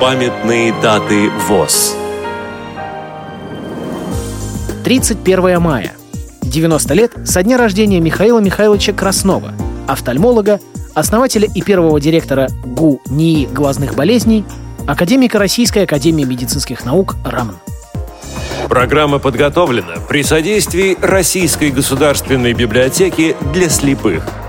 Памятные даты ВОЗ 31 мая. 90 лет со дня рождения Михаила Михайловича Краснова, офтальмолога, основателя и первого директора ГУ НИИ глазных болезней, академика Российской академии медицинских наук РАМН. Программа подготовлена при содействии Российской государственной библиотеки для слепых –